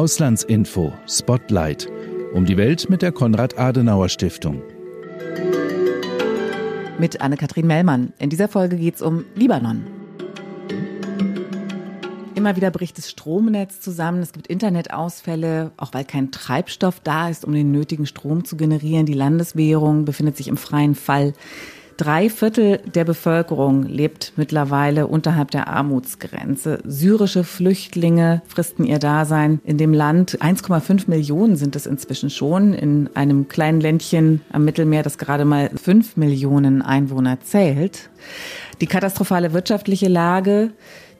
Auslandsinfo Spotlight um die Welt mit der Konrad-Adenauer-Stiftung. Mit Anne-Kathrin Mellmann. In dieser Folge geht es um Libanon. Immer wieder bricht das Stromnetz zusammen, es gibt Internetausfälle, auch weil kein Treibstoff da ist, um den nötigen Strom zu generieren. Die Landeswährung befindet sich im freien Fall. Drei Viertel der Bevölkerung lebt mittlerweile unterhalb der Armutsgrenze. Syrische Flüchtlinge fristen ihr Dasein in dem Land. 1,5 Millionen sind es inzwischen schon in einem kleinen Ländchen am Mittelmeer, das gerade mal 5 Millionen Einwohner zählt. Die katastrophale wirtschaftliche Lage,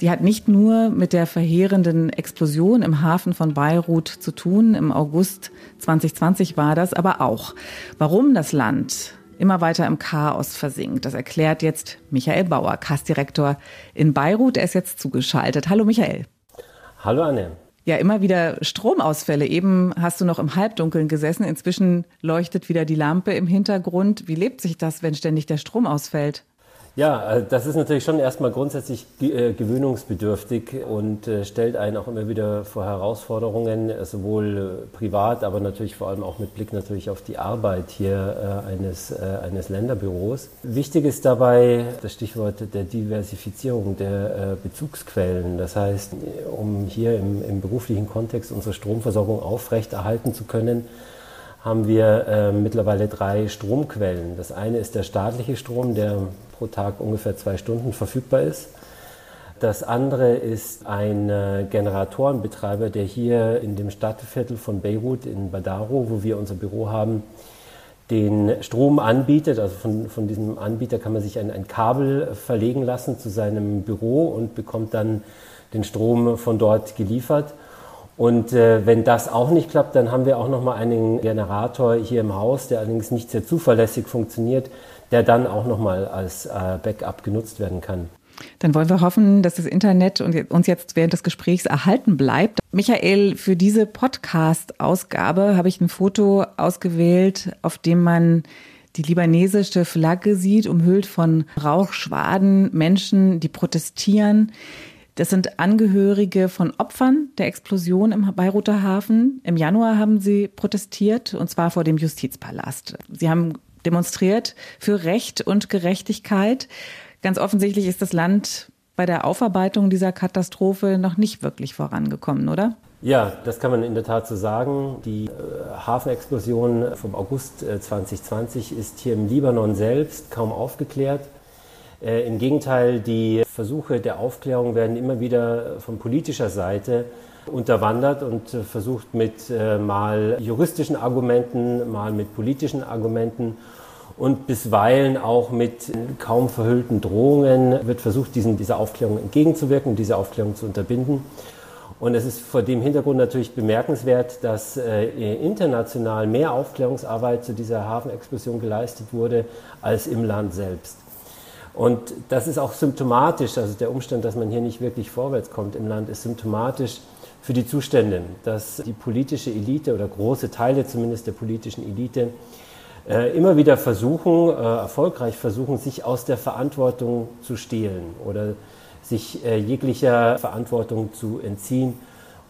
die hat nicht nur mit der verheerenden Explosion im Hafen von Beirut zu tun. Im August 2020 war das aber auch. Warum das Land immer weiter im Chaos versinkt. Das erklärt jetzt Michael Bauer, Kastdirektor in Beirut. Er ist jetzt zugeschaltet. Hallo Michael. Hallo Anne. Ja, immer wieder Stromausfälle. Eben hast du noch im Halbdunkeln gesessen. Inzwischen leuchtet wieder die Lampe im Hintergrund. Wie lebt sich das, wenn ständig der Strom ausfällt? Ja, äh, das ist natürlich schon erstmal grundsätzlich äh, gewöhnungsbedürftig und äh, stellt einen auch immer wieder vor Herausforderungen, sowohl privat, aber natürlich vor allem auch mit Blick natürlich auf die Arbeit hier eines, eines Länderbüros. Wichtig ist dabei das Stichwort der Diversifizierung der Bezugsquellen. Das heißt, um hier im, im beruflichen Kontext unsere Stromversorgung aufrechterhalten zu können, haben wir äh, mittlerweile drei Stromquellen. Das eine ist der staatliche Strom, der pro Tag ungefähr zwei Stunden verfügbar ist. Das andere ist ein äh, Generatorenbetreiber, der hier in dem Stadtviertel von Beirut in Badaro, wo wir unser Büro haben, den Strom anbietet. Also von, von diesem Anbieter kann man sich ein, ein Kabel verlegen lassen zu seinem Büro und bekommt dann den Strom von dort geliefert. Und äh, wenn das auch nicht klappt, dann haben wir auch noch mal einen Generator hier im Haus, der allerdings nicht sehr zuverlässig funktioniert, der dann auch noch mal als äh, Backup genutzt werden kann. Dann wollen wir hoffen, dass das Internet uns jetzt während des Gesprächs erhalten bleibt. Michael, für diese Podcast-Ausgabe habe ich ein Foto ausgewählt, auf dem man die libanesische Flagge sieht, umhüllt von Rauchschwaden, Menschen, die protestieren. Das sind Angehörige von Opfern der Explosion im Beiruter Hafen. Im Januar haben sie protestiert, und zwar vor dem Justizpalast. Sie haben demonstriert für Recht und Gerechtigkeit. Ganz offensichtlich ist das Land bei der Aufarbeitung dieser Katastrophe noch nicht wirklich vorangekommen, oder? Ja, das kann man in der Tat so sagen. Die äh, Hafenexplosion vom August äh, 2020 ist hier im Libanon selbst kaum aufgeklärt. Äh, Im Gegenteil, die Versuche der Aufklärung werden immer wieder von politischer Seite unterwandert und äh, versucht mit äh, mal juristischen Argumenten, mal mit politischen Argumenten und bisweilen auch mit kaum verhüllten Drohungen wird versucht, diesen, dieser Aufklärung entgegenzuwirken, diese Aufklärung zu unterbinden. Und es ist vor dem Hintergrund natürlich bemerkenswert, dass äh, international mehr Aufklärungsarbeit zu dieser Hafenexplosion geleistet wurde als im Land selbst. Und das ist auch symptomatisch, also der Umstand, dass man hier nicht wirklich vorwärts kommt im Land, ist symptomatisch für die Zustände, dass die politische Elite oder große Teile zumindest der politischen Elite äh, immer wieder versuchen, äh, erfolgreich versuchen, sich aus der Verantwortung zu stehlen oder sich äh, jeglicher Verantwortung zu entziehen.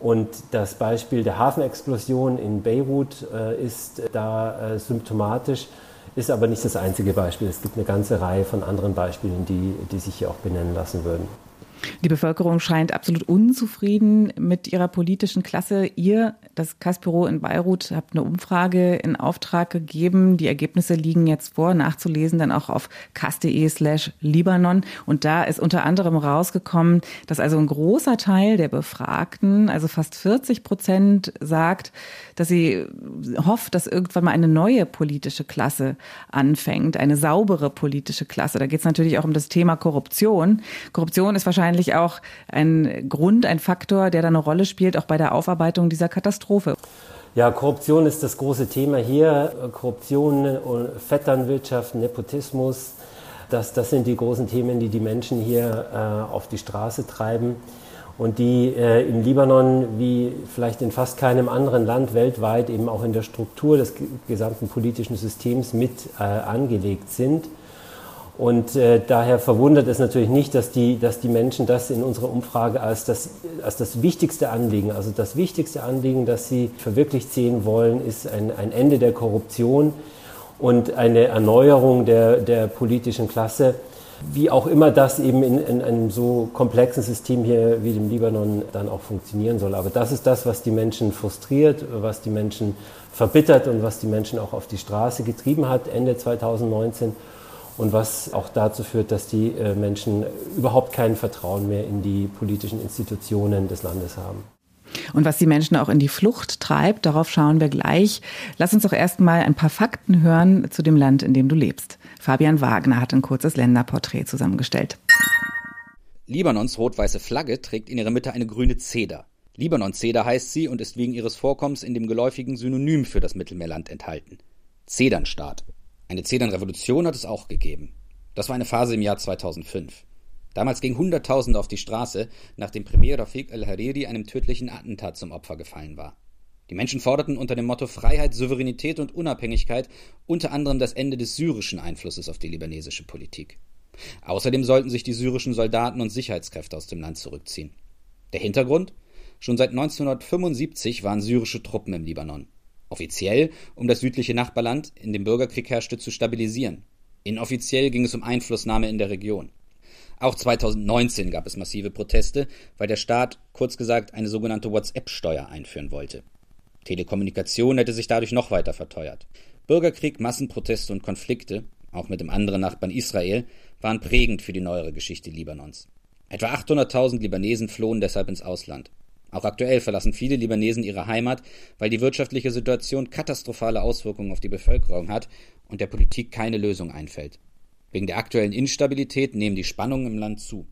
Und das Beispiel der Hafenexplosion in Beirut ist da symptomatisch ist aber nicht das einzige Beispiel. Es gibt eine ganze Reihe von anderen Beispielen, die, die sich hier auch benennen lassen würden. Die Bevölkerung scheint absolut unzufrieden mit ihrer politischen Klasse. Ihr, das Kassbüro in Beirut, habt eine Umfrage in Auftrag gegeben. Die Ergebnisse liegen jetzt vor, nachzulesen, dann auch auf kass.de slash Libanon. Und da ist unter anderem rausgekommen, dass also ein großer Teil der Befragten, also fast 40 Prozent, sagt, dass sie hofft, dass irgendwann mal eine neue politische Klasse anfängt, eine saubere politische Klasse. Da geht es natürlich auch um das Thema Korruption. Korruption ist wahrscheinlich wahrscheinlich auch ein Grund, ein Faktor, der da eine Rolle spielt, auch bei der Aufarbeitung dieser Katastrophe. Ja, Korruption ist das große Thema hier. Korruption, Vetternwirtschaft, Nepotismus, das, das sind die großen Themen, die die Menschen hier äh, auf die Straße treiben und die äh, im Libanon wie vielleicht in fast keinem anderen Land weltweit eben auch in der Struktur des gesamten politischen Systems mit äh, angelegt sind. Und äh, daher verwundert es natürlich nicht, dass die, dass die Menschen das in unserer Umfrage als das, als das wichtigste Anliegen, also das wichtigste Anliegen, das sie verwirklicht sehen wollen, ist ein, ein Ende der Korruption und eine Erneuerung der, der politischen Klasse. Wie auch immer das eben in, in einem so komplexen System hier wie dem Libanon dann auch funktionieren soll. Aber das ist das, was die Menschen frustriert, was die Menschen verbittert und was die Menschen auch auf die Straße getrieben hat Ende 2019 und was auch dazu führt, dass die äh, Menschen überhaupt kein Vertrauen mehr in die politischen Institutionen des Landes haben. Und was die Menschen auch in die Flucht treibt, darauf schauen wir gleich. Lass uns doch erst mal ein paar Fakten hören zu dem Land, in dem du lebst. Fabian Wagner hat ein kurzes Länderporträt zusammengestellt. Libanons rot-weiße Flagge trägt in ihrer Mitte eine grüne Zeder. Libanon-Zeder heißt sie und ist wegen ihres Vorkommens in dem geläufigen Synonym für das Mittelmeerland enthalten. Zedernstaat. Eine Zedernrevolution hat es auch gegeben. Das war eine Phase im Jahr 2005. Damals gingen Hunderttausende auf die Straße, nachdem Premier Rafik al-Hariri einem tödlichen Attentat zum Opfer gefallen war. Die Menschen forderten unter dem Motto Freiheit, Souveränität und Unabhängigkeit unter anderem das Ende des syrischen Einflusses auf die libanesische Politik. Außerdem sollten sich die syrischen Soldaten und Sicherheitskräfte aus dem Land zurückziehen. Der Hintergrund? Schon seit 1975 waren syrische Truppen im Libanon. Offiziell, um das südliche Nachbarland, in dem Bürgerkrieg herrschte, zu stabilisieren. Inoffiziell ging es um Einflussnahme in der Region. Auch 2019 gab es massive Proteste, weil der Staat, kurz gesagt, eine sogenannte WhatsApp-Steuer einführen wollte. Telekommunikation hätte sich dadurch noch weiter verteuert. Bürgerkrieg, Massenproteste und Konflikte, auch mit dem anderen Nachbarn Israel, waren prägend für die neuere Geschichte Libanons. Etwa 800.000 Libanesen flohen deshalb ins Ausland. Auch aktuell verlassen viele Libanesen ihre Heimat, weil die wirtschaftliche Situation katastrophale Auswirkungen auf die Bevölkerung hat und der Politik keine Lösung einfällt. Wegen der aktuellen Instabilität nehmen die Spannungen im Land zu.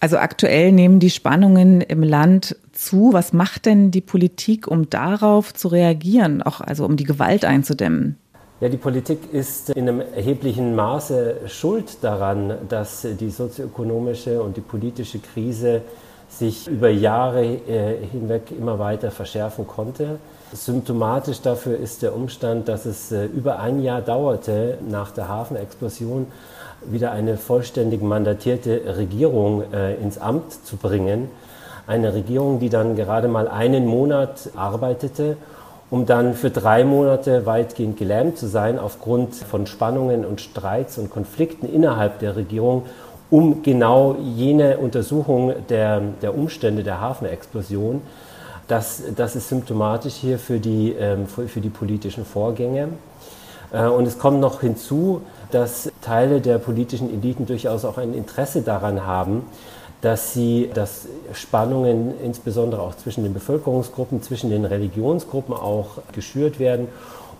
Also aktuell nehmen die Spannungen im Land zu. Was macht denn die Politik, um darauf zu reagieren, auch also um die Gewalt einzudämmen? Ja, die Politik ist in einem erheblichen Maße schuld daran, dass die sozioökonomische und die politische Krise sich über Jahre äh, hinweg immer weiter verschärfen konnte. Symptomatisch dafür ist der Umstand, dass es äh, über ein Jahr dauerte, nach der Hafenexplosion wieder eine vollständig mandatierte Regierung äh, ins Amt zu bringen. Eine Regierung, die dann gerade mal einen Monat arbeitete, um dann für drei Monate weitgehend gelähmt zu sein aufgrund von Spannungen und Streits und Konflikten innerhalb der Regierung um genau jene Untersuchung der, der Umstände der Hafenexplosion. Das, das ist symptomatisch hier für die, ähm, für, die politischen Vorgänge. Äh, und es kommt noch hinzu, dass Teile der politischen Eliten durchaus auch ein Interesse daran haben, dass sie, dass Spannungen insbesondere auch zwischen den Bevölkerungsgruppen, zwischen den Religionsgruppen auch geschürt werden,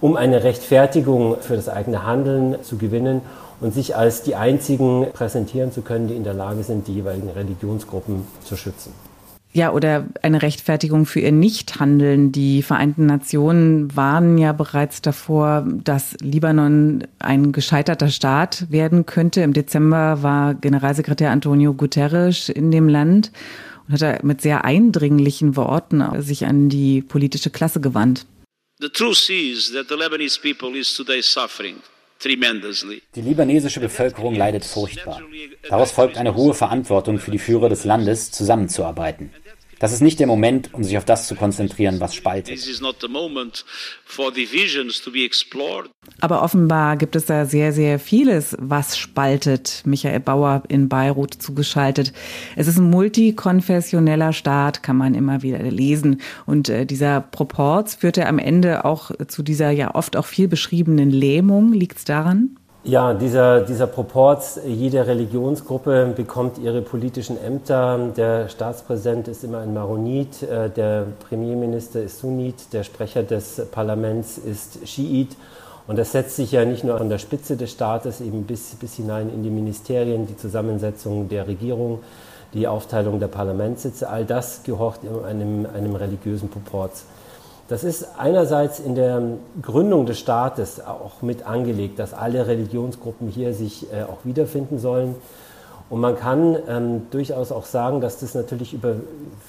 um eine Rechtfertigung für das eigene Handeln zu gewinnen und sich als die einzigen präsentieren zu können, die in der Lage sind, die jeweiligen Religionsgruppen zu schützen. Ja, oder eine Rechtfertigung für ihr Nichthandeln. Die Vereinten Nationen warnen ja bereits davor, dass Libanon ein gescheiterter Staat werden könnte. Im Dezember war Generalsekretär Antonio Guterres in dem Land und hat mit sehr eindringlichen Worten sich an die politische Klasse gewandt. Die libanesische Bevölkerung leidet furchtbar. Daraus folgt eine hohe Verantwortung für die Führer des Landes, zusammenzuarbeiten. Das ist nicht der Moment, um sich auf das zu konzentrieren, was spaltet. Aber offenbar gibt es da sehr, sehr vieles, was spaltet. Michael Bauer in Beirut zugeschaltet. Es ist ein multikonfessioneller Staat, kann man immer wieder lesen. Und äh, dieser Proporz führte am Ende auch zu dieser ja oft auch viel beschriebenen Lähmung. Liegt es daran? Ja, dieser, dieser Proporz, jede Religionsgruppe bekommt ihre politischen Ämter. Der Staatspräsident ist immer ein Maronit, äh, der Premierminister ist Sunnit, der Sprecher des Parlaments ist Schiit. Und das setzt sich ja nicht nur an der Spitze des Staates, eben bis, bis hinein in die Ministerien, die Zusammensetzung der Regierung, die Aufteilung der Parlamentssitze. All das gehorcht einem, einem religiösen Proporz. Das ist einerseits in der Gründung des Staates auch mit angelegt, dass alle Religionsgruppen hier sich äh, auch wiederfinden sollen. Und man kann ähm, durchaus auch sagen, dass das natürlich über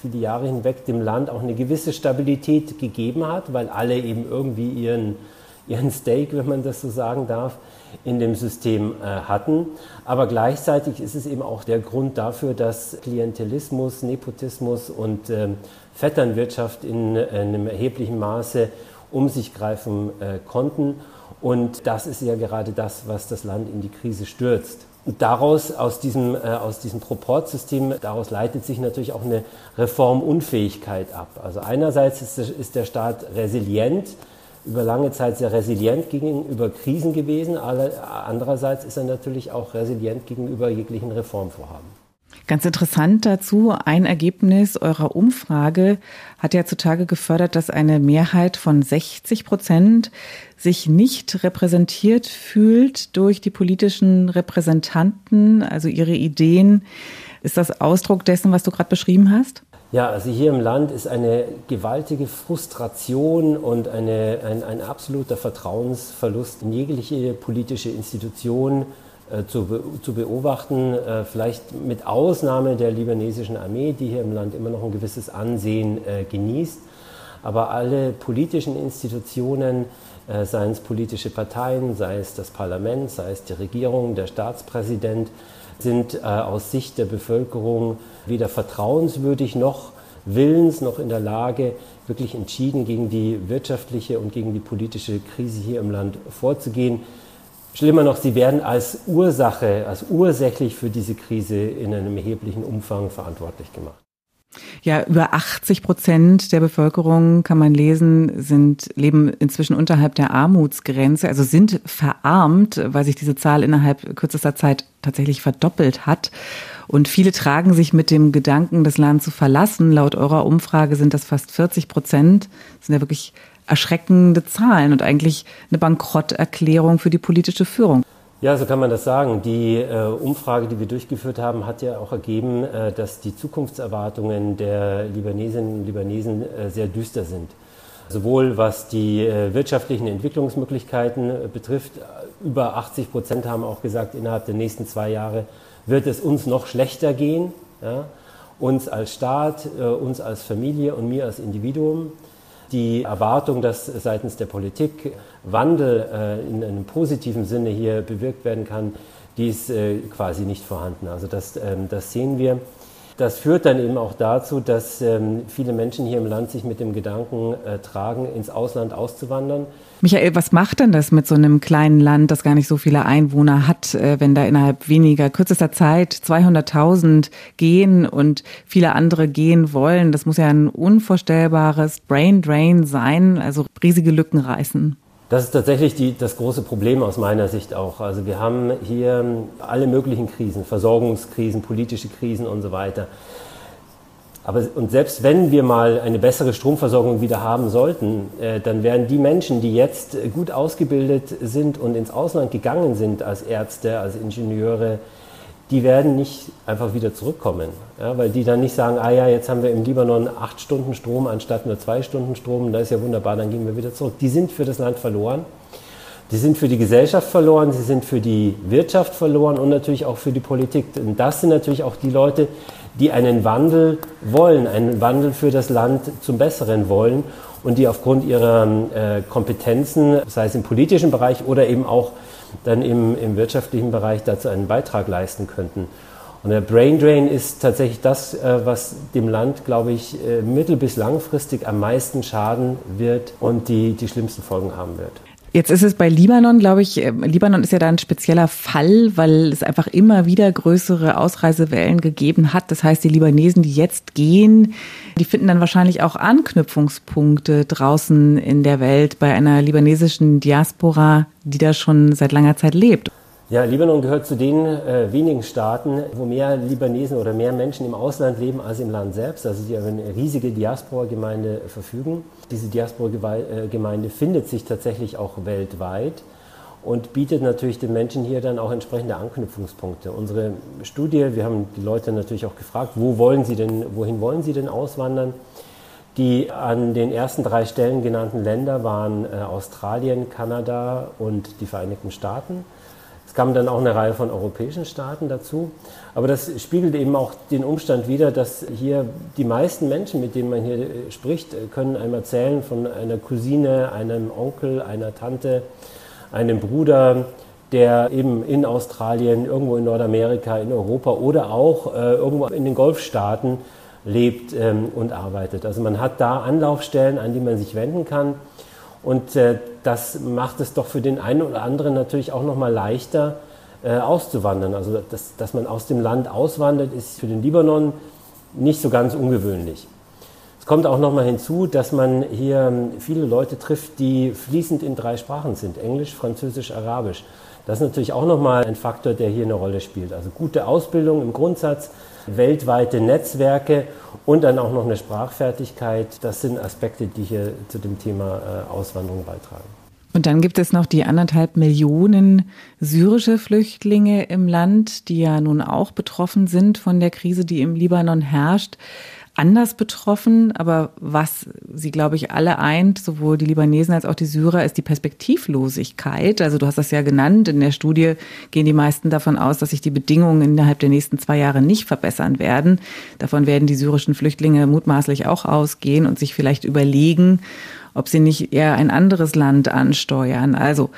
viele Jahre hinweg dem Land auch eine gewisse Stabilität gegeben hat, weil alle eben irgendwie ihren, ihren Stake, wenn man das so sagen darf, in dem System äh, hatten. Aber gleichzeitig ist es eben auch der Grund dafür, dass Klientelismus, Nepotismus und ähm, Vetternwirtschaft in, in einem erheblichen Maße um sich greifen äh, konnten. Und das ist ja gerade das, was das Land in die Krise stürzt. Und daraus, aus diesem, äh, aus diesem Proportsystem, daraus leitet sich natürlich auch eine Reformunfähigkeit ab. Also einerseits ist, ist der Staat resilient, über lange Zeit sehr resilient gegenüber Krisen gewesen, andererseits ist er natürlich auch resilient gegenüber jeglichen Reformvorhaben. Ganz interessant dazu, ein Ergebnis eurer Umfrage hat ja zutage gefördert, dass eine Mehrheit von 60 Prozent sich nicht repräsentiert fühlt durch die politischen Repräsentanten, also ihre Ideen. Ist das Ausdruck dessen, was du gerade beschrieben hast? Ja, also hier im Land ist eine gewaltige Frustration und eine, ein, ein absoluter Vertrauensverlust in jegliche politische Institution zu, be zu, beobachten. Äh, vielleicht mit Ausnahme der libanesischen Armee, die hier im Land immer noch ein gewisses Ansehen äh, genießt. Aber alle politischen Institutionen, äh, seien es politische Parteien, sei es das Parlament, sei es die Regierung, der Staatspräsident, sind äh, aus Sicht der Bevölkerung weder vertrauenswürdig noch willens noch in der Lage, wirklich entschieden gegen die wirtschaftliche und gegen die politische Krise hier im Land vorzugehen. Schlimmer noch, sie werden als Ursache, als ursächlich für diese Krise in einem erheblichen Umfang verantwortlich gemacht. Ja, über 80 Prozent der Bevölkerung, kann man lesen, sind, leben inzwischen unterhalb der Armutsgrenze, also sind verarmt, weil sich diese Zahl innerhalb kürzester Zeit tatsächlich verdoppelt hat. Und viele tragen sich mit dem Gedanken, das Land zu verlassen. Laut eurer Umfrage sind das fast 40 Prozent. Das sind ja wirklich erschreckende Zahlen und eigentlich eine Bankrotterklärung für die politische Führung. Ja, so kann man das sagen. Die äh, Umfrage, die wir durchgeführt haben, hat ja auch ergeben, äh, dass die Zukunftserwartungen der Libanesinnen und Libanesen äh, sehr düster sind. Sowohl was die äh, wirtschaftlichen Entwicklungsmöglichkeiten äh, betrifft, über 80 Prozent haben auch gesagt, innerhalb der nächsten zwei Jahre wird es uns noch schlechter gehen. Ja? Uns als Staat, äh, uns als Familie und mir als Individuum die Erwartung, dass seitens der Politik Wandel äh, in einem positiven Sinne hier bewirkt werden kann, die ist äh, quasi nicht vorhanden. Also das, ähm, das sehen wir. Das führt dann eben auch dazu, dass ähm, viele Menschen hier im Land sich mit dem Gedanken äh, tragen, ins Ausland auszuwandern. Michael, was macht denn das mit so einem kleinen Land, das gar nicht so viele Einwohner hat, äh, wenn da innerhalb weniger, kürzester Zeit 200.000 gehen und viele andere gehen wollen? Das muss ja ein unvorstellbares Brain Drain sein, also riesige Lücken reißen. Das ist tatsächlich die, das große Problem aus meiner Sicht auch. Also wir haben hier alle möglichen Krisen, Versorgungskrisen, politische Krisen und so weiter. Aber, und selbst wenn wir mal eine bessere Stromversorgung wieder haben sollten, äh, dann werden die Menschen, die jetzt gut ausgebildet sind und ins Ausland gegangen sind als Ärzte, als Ingenieure, die werden nicht einfach wieder zurückkommen, ja, weil die dann nicht sagen, ah ja, jetzt haben wir im Libanon acht Stunden Strom anstatt nur zwei Stunden Strom, das ist ja wunderbar, dann gehen wir wieder zurück. Die sind für das Land verloren, die sind für die Gesellschaft verloren, sie sind für die Wirtschaft verloren und natürlich auch für die Politik. Und das sind natürlich auch die Leute, die einen Wandel wollen, einen Wandel für das Land zum Besseren wollen und die aufgrund ihrer äh, Kompetenzen, sei es im politischen Bereich oder eben auch dann im, im wirtschaftlichen Bereich dazu einen Beitrag leisten könnten. Und der Brain Drain ist tatsächlich das, äh, was dem Land, glaube ich, äh, mittel- bis langfristig am meisten schaden wird und die, die schlimmsten Folgen haben wird. Jetzt ist es bei Libanon, glaube ich, äh, Libanon ist ja da ein spezieller Fall, weil es einfach immer wieder größere Ausreisewellen gegeben hat. Das heißt, die Libanesen, die jetzt gehen, die finden dann wahrscheinlich auch Anknüpfungspunkte draußen in der Welt bei einer libanesischen Diaspora, die da schon seit langer Zeit lebt. Ja, Libanon gehört zu den äh, wenigen Staaten, wo mehr Libanesen oder mehr Menschen im Ausland leben als im Land selbst, also die über eine riesige Diaspora-Gemeinde verfügen. Diese Diaspora-Gemeinde findet sich tatsächlich auch weltweit und bietet natürlich den Menschen hier dann auch entsprechende Anknüpfungspunkte. Unsere Studie, wir haben die Leute natürlich auch gefragt, wo wollen sie denn, wohin wollen sie denn auswandern? Die an den ersten drei Stellen genannten Länder waren äh, Australien, Kanada und die Vereinigten Staaten. Kamen dann auch eine Reihe von europäischen Staaten dazu. Aber das spiegelt eben auch den Umstand wider, dass hier die meisten Menschen, mit denen man hier äh, spricht, äh, können einem erzählen von einer Cousine, einem Onkel, einer Tante, einem Bruder, der eben in Australien, irgendwo in Nordamerika, in Europa oder auch äh, irgendwo in den Golfstaaten lebt ähm, und arbeitet. Also man hat da Anlaufstellen, an die man sich wenden kann. Und äh, das macht es doch für den einen oder anderen natürlich auch nochmal leichter, äh, auszuwandern. Also dass, dass man aus dem Land auswandert, ist für den Libanon nicht so ganz ungewöhnlich. Es kommt auch nochmal hinzu, dass man hier ähm, viele Leute trifft, die fließend in drei Sprachen sind, Englisch, Französisch, Arabisch. Das ist natürlich auch nochmal ein Faktor, der hier eine Rolle spielt. Also gute Ausbildung im Grundsatz, weltweite Netzwerke und dann auch noch eine Sprachfertigkeit. Das sind Aspekte, die hier zu dem Thema äh, Auswanderung beitragen. Und dann gibt es noch die anderthalb Millionen syrische Flüchtlinge im Land, die ja nun auch betroffen sind von der Krise, die im Libanon herrscht anders betroffen, aber was sie, glaube ich, alle eint, sowohl die Libanesen als auch die Syrer, ist die Perspektivlosigkeit. Also du hast das ja genannt. In der Studie gehen die meisten davon aus, dass sich die Bedingungen innerhalb der nächsten zwei Jahre nicht verbessern werden. Davon werden die syrischen Flüchtlinge mutmaßlich auch ausgehen und sich vielleicht überlegen, ob sie nicht eher ein anderes Land ansteuern. Also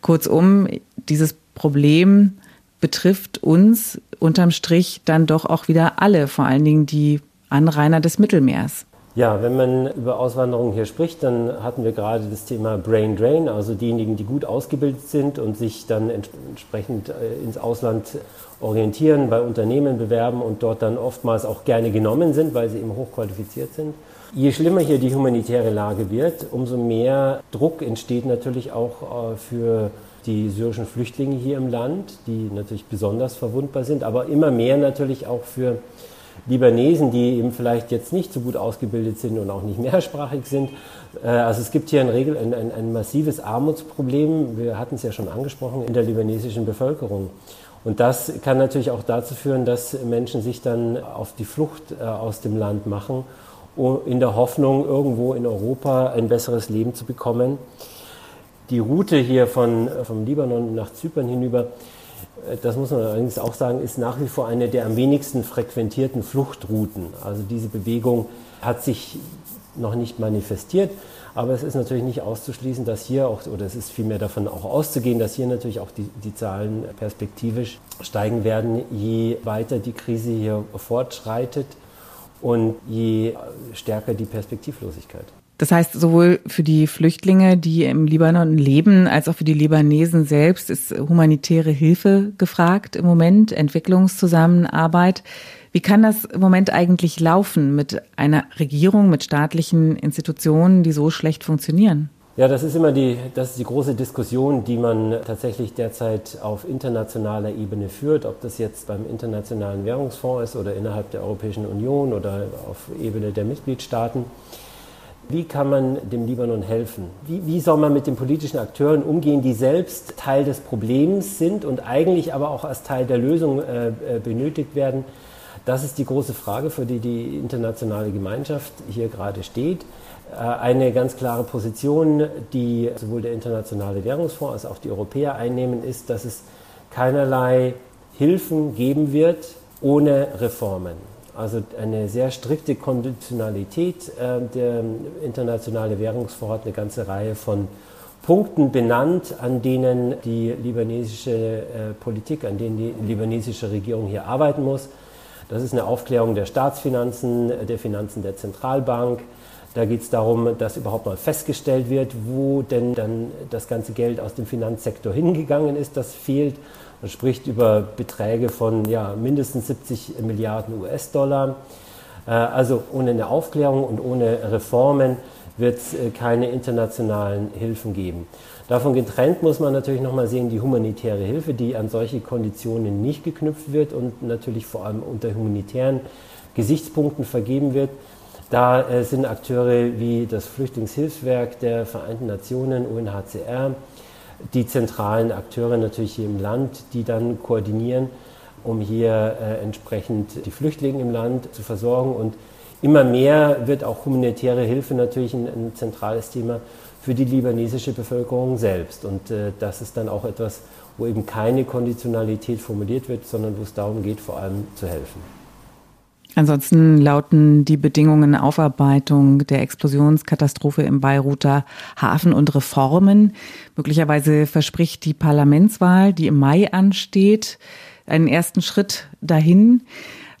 kurzum, dieses Problem betrifft uns unterm Strich dann doch auch wieder alle, vor allen Dingen die Anrainer des Mittelmeers. Ja, wenn man über Auswanderung hier spricht, dann hatten wir gerade das Thema Brain Drain, also diejenigen, die gut ausgebildet sind und sich dann entsprechend äh, ins Ausland orientieren, bei Unternehmen bewerben und dort dann oftmals auch gerne genommen sind, weil sie eben hochqualifiziert sind. Je schlimmer hier die humanitäre Lage wird, umso mehr Druck entsteht natürlich auch äh, für die syrischen Flüchtlinge hier im Land, die natürlich besonders verwundbar sind, aber immer mehr natürlich auch für Libanesen, die eben vielleicht jetzt nicht so gut ausgebildet sind und auch nicht mehrsprachig sind. Äh, also es gibt hier ein, Regel, ein, ein, ein massives Armutsproblem, wir hatten es ja schon angesprochen, in der libanesischen Bevölkerung. Und das kann natürlich auch dazu führen, dass Menschen sich dann auf die Flucht äh, aus dem Land machen, in der Hoffnung, irgendwo in Europa ein besseres Leben zu bekommen. Die Route hier von, vom Libanon nach Zypern hinüber das muss man allerdings auch sagen, ist nach wie vor eine der am wenigsten frequentierten Fluchtrouten. Also diese Bewegung hat sich noch nicht manifestiert, aber es ist natürlich nicht auszuschließen, dass hier auch, oder es ist vielmehr davon auch auszugehen, dass hier natürlich auch die, die Zahlen perspektivisch steigen werden, je weiter die Krise hier fortschreitet und je stärker die Perspektivlosigkeit. Das heißt, sowohl für die Flüchtlinge, die im Libanon leben, als auch für die Libanesen selbst ist humanitäre Hilfe gefragt im Moment, Entwicklungszusammenarbeit. Wie kann das im Moment eigentlich laufen mit einer Regierung, mit staatlichen Institutionen, die so schlecht funktionieren? Ja, das ist immer die, das ist die große Diskussion, die man tatsächlich derzeit auf internationaler Ebene führt, ob das jetzt beim Internationalen Währungsfonds ist oder innerhalb der Europäischen Union oder auf Ebene der Mitgliedstaaten. Wie kann man dem Libanon helfen? Wie, wie, soll man mit den politischen Akteuren umgehen, die selbst Teil des Problems sind und eigentlich aber auch als Teil der Lösung äh, äh, benötigt werden? Das ist die große Frage, für die die internationale Gemeinschaft hier gerade steht. Äh, eine ganz klare Position, die sowohl der Internationale Währungsfonds als auch die Europäer einnehmen, ist, dass es keinerlei Hilfen geben wird ohne Reformen. Also eine sehr strikte Konditionalität. Äh, der Internationale Währungsfonds hat eine ganze Reihe von Punkten benannt, an denen die libanesische äh, Politik, an denen die libanesische Regierung hier arbeiten muss. Das ist eine Aufklärung der Staatsfinanzen, der Finanzen der Zentralbank. Da geht es darum, dass überhaupt mal festgestellt wird, wo denn dann das ganze Geld aus dem Finanzsektor hingegangen ist. Das fehlt. Man spricht über Beträge von ja, mindestens 70 Milliarden US-Dollar. Äh, also ohne eine Aufklärung und ohne Reformen wird es äh, keine internationalen Hilfen geben. Davon getrennt muss man natürlich nochmal sehen, die humanitäre Hilfe, die an solche Konditionen nicht geknüpft wird und natürlich vor allem unter humanitären Gesichtspunkten vergeben wird. Da äh, sind Akteure wie das Flüchtlingshilfswerk der Vereinten Nationen, UNHCR, die zentralen Akteure natürlich hier im Land, die dann koordinieren, um hier äh, entsprechend die Flüchtlinge im Land zu versorgen. Und immer mehr wird auch humanitäre Hilfe natürlich ein, ein zentrales Thema für die libanesische Bevölkerung selbst. Und äh, das ist dann auch etwas, wo eben keine Konditionalität formuliert wird, sondern wo es darum geht, vor allem zu helfen. Ansonsten lauten die Bedingungen Aufarbeitung der Explosionskatastrophe im Beiruter Hafen und Reformen. Möglicherweise verspricht die Parlamentswahl, die im Mai ansteht, einen ersten Schritt dahin.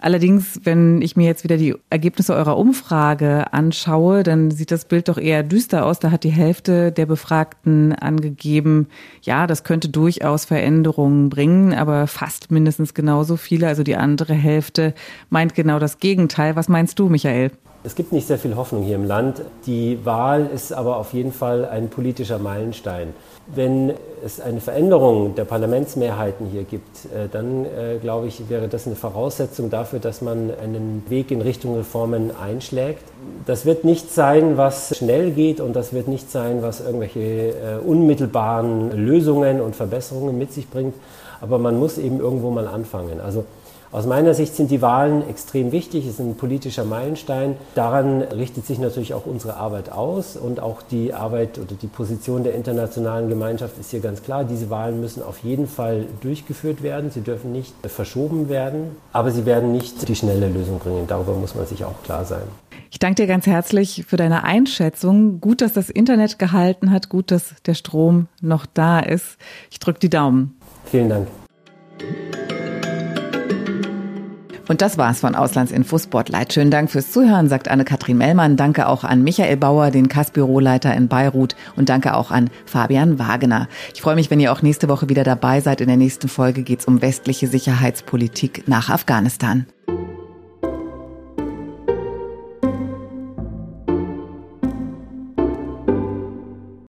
Allerdings, wenn ich mir jetzt wieder die Ergebnisse eurer Umfrage anschaue, dann sieht das Bild doch eher düster aus. Da hat die Hälfte der Befragten angegeben, ja, das könnte durchaus Veränderungen bringen, aber fast mindestens genauso viele, also die andere Hälfte meint genau das Gegenteil. Was meinst du, Michael? Es gibt nicht sehr viel Hoffnung hier im Land. Die Wahl ist aber auf jeden Fall ein politischer Meilenstein. Wenn es eine Veränderung der Parlamentsmehrheiten hier gibt, äh, dann äh, glaube ich, wäre das eine Voraussetzung dafür, dass man einen Weg in Richtung Reformen einschlägt. Das wird nicht sein, was schnell geht und das wird nicht sein, was irgendwelche äh, unmittelbaren Lösungen und Verbesserungen mit sich bringt. Aber man muss eben irgendwo mal anfangen. Also aus meiner Sicht sind die Wahlen extrem wichtig, es ist ein politischer Meilenstein. Daran richtet sich natürlich auch unsere Arbeit aus und auch die Arbeit oder die Position der internationalen Gemeinschaft ist hier ganz klar. Diese Wahlen müssen auf jeden Fall durchgeführt werden, sie dürfen nicht verschoben werden, aber sie werden nicht die schnelle Lösung bringen. Darüber muss man sich auch klar sein. Ich danke dir ganz herzlich für deine Einschätzung. Gut, dass das Internet gehalten hat, gut, dass der Strom noch da ist. Ich drücke die Daumen. Vielen Dank. Und das war's von Auslandsinfo Spotlight. Schönen Dank fürs Zuhören, sagt Anne-Kathrin Mellmann. Danke auch an Michael Bauer, den Kass-Büroleiter in Beirut. Und danke auch an Fabian Wagener. Ich freue mich, wenn ihr auch nächste Woche wieder dabei seid. In der nächsten Folge geht's um westliche Sicherheitspolitik nach Afghanistan.